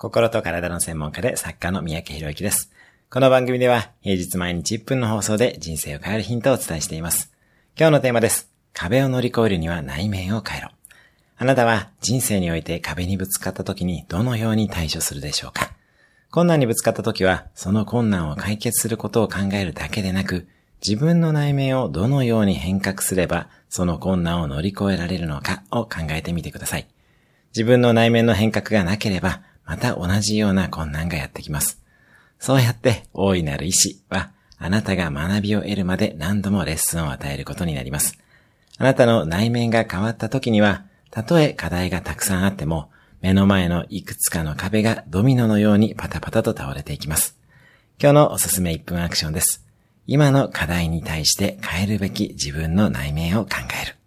心と体の専門家で作家の三宅博之です。この番組では平日毎日1分の放送で人生を変えるヒントをお伝えしています。今日のテーマです。壁を乗り越えるには内面を変えろ。あなたは人生において壁にぶつかった時にどのように対処するでしょうか困難にぶつかった時は、その困難を解決することを考えるだけでなく、自分の内面をどのように変革すれば、その困難を乗り越えられるのかを考えてみてください。自分の内面の変革がなければ、また同じような困難がやってきます。そうやって大いなる意志は、あなたが学びを得るまで何度もレッスンを与えることになります。あなたの内面が変わった時には、たとえ課題がたくさんあっても、目の前のいくつかの壁がドミノのようにパタパタと倒れていきます。今日のおすすめ1分アクションです。今の課題に対して変えるべき自分の内面を考える。